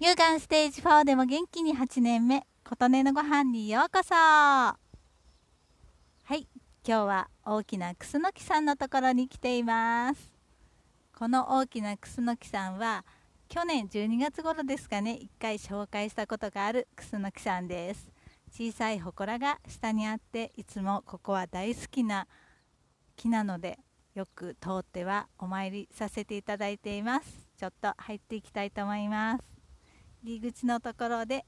乳がんステージ4でも元気に8年目琴音のご飯にようこそ。はい今日は大きなクスノキさんのところに来ています。この大きなクスノキさんは去年12月頃ですかね1回紹介したことがあるクスノキさんです。小さい祠が下にあっていつもここは大好きな木なのでよく通ってはお参りさせていただいています。ちょっと入っていきたいと思います。入り口のところで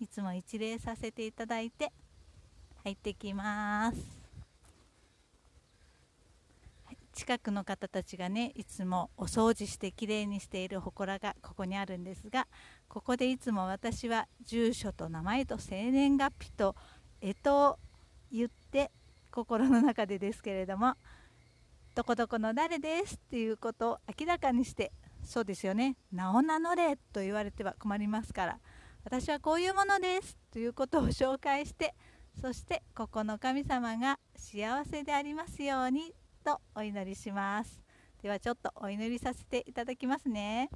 いつも一礼させていただいて入ってきます。近くの方たちがねいつもお掃除してきれいにしている祠がここにあるんですがここでいつも私は住所と名前と生年月日と干支を言って心の中でですけれどもどこどこの誰ですっていうことを明らかにしてそうですよね。名を名乗れと言われては困りますから。私はこういうものですということを紹介してそしてここの神様が幸せでありますようにとお祈りします。ではちょっとお祈りさせていただきますね。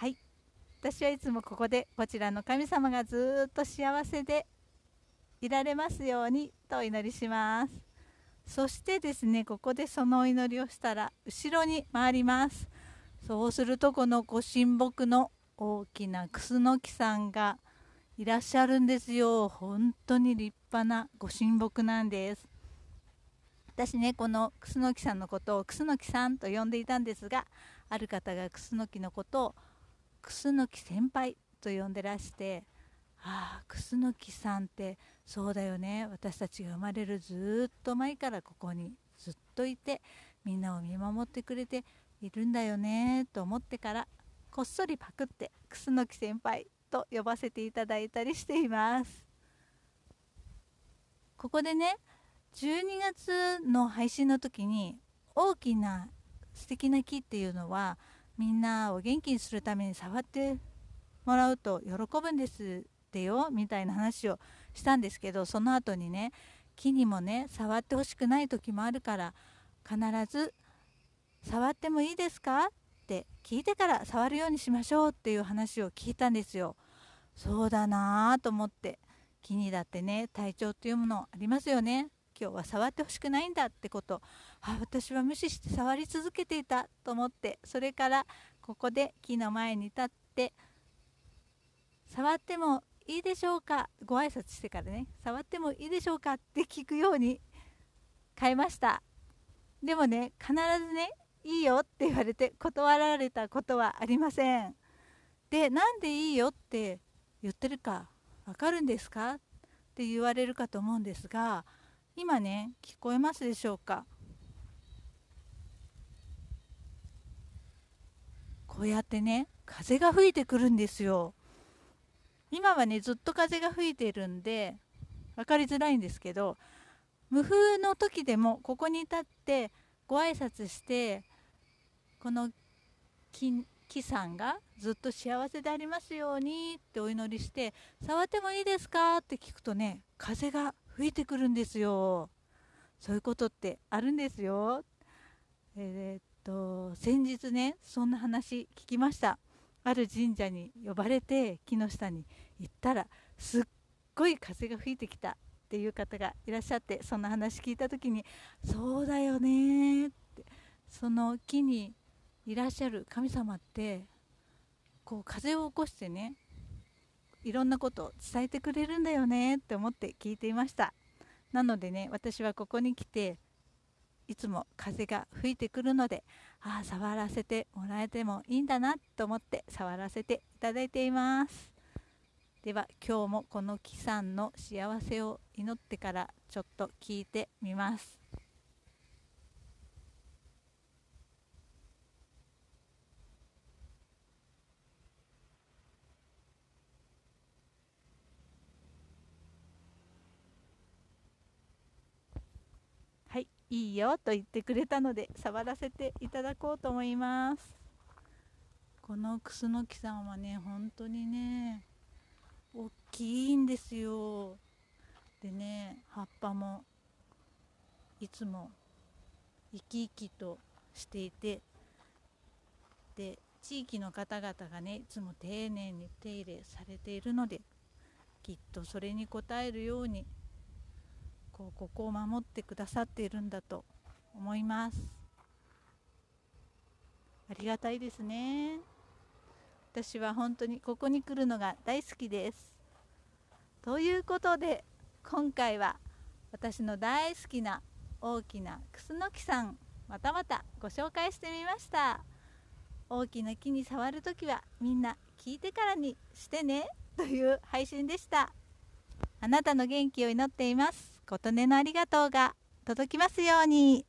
はい。私はいつもここでこちらの神様がずっと幸せでいられますようにとお祈りします。そしてですねここでそのお祈りをしたら後ろに回ります。そうするとこのご神木の大きなクスノキさんがいらっしゃるんですよ。本当に立派なご神木なんです。私ねこのクスノキさんのことをクスノキさんと呼んでいたんですがある方がクスノキのことを楠木先輩と呼んでらしてああ楠木さんってそうだよね。私たちが生まれるずっと前からここにずっといてみんなを見守ってくれているんだよねと思ってからこっそりパクって楠木先輩と呼ばせていただいたりしています。ここでね12月の配信の時に大きな素敵な木っていうのはみんなを元気にするために触ってもらうと喜ぶんですってよみたいな話をしたんですけどその後にね木にもね触ってほしくない時もあるから必ず触ってもいいですか？って聞いてから触るようにしましょうっていう話を聞いたんですよ。そうだなぁと思って木にだってね体調っていうものありますよね。今日は触ってほしくないんだってことあ私は無視して触り続けていたと思ってそれからここで木の前に立って触ってもいいでしょうかご挨拶してからね触ってもいいでしょうかって聞くように変えました。でもね必ずねいいよって言われて断られたことはありません。でなんでいいよって言ってるかわかるんですかって言われるかと思うんですが今ね聞こえますでしょうか？こうやってね風が吹いてくるんですよ。今はねずっと風が吹いてるんで分かりづらいんですけど無風の時でもここに立ってご挨拶してこの木木さんがずっと幸せでありますようにってお祈りして触ってもいいですか？って聞くとね風が吹いてくるんですよ。そういうことってあるんですよ。えー、と先日ねそんな話聞きました。ある神社に呼ばれて木の下に行ったらすっごい風が吹いてきたっていう方がいらっしゃってそんな話聞いた時にそうだよねってその木にいらっしゃる神様ってこう風を起こしてねいろんなことを伝えてくれるんだよねって思って聞いていました。なのでね私はここに来ていつも風が吹いてくるのでああ触らせてもらえてもいいんだなと思って触らせていただいています。では今日もこの木さんの幸せを祈ってからちょっと聞いてみます。いいよと言ってくれたので触らせていただこうと思います。このクスノキさんはね本当にね大きいんですよ。でね葉っぱもいつも生き生きとしていてで地域の方々がねいつも丁寧に手入れされているのできっとそれに応えるようにこうここを守ってくださっているんだと思います。ありがたいですね。私は本当にここに来るのが大好きです。ということで今回は私の大好きな大きなクスノキさんまたまたご紹介してみました。大きな木に触るときはみんな聞いてからにしてねという配信でした。あなたの元気を祈っています。琴音のありがとうが届きますように。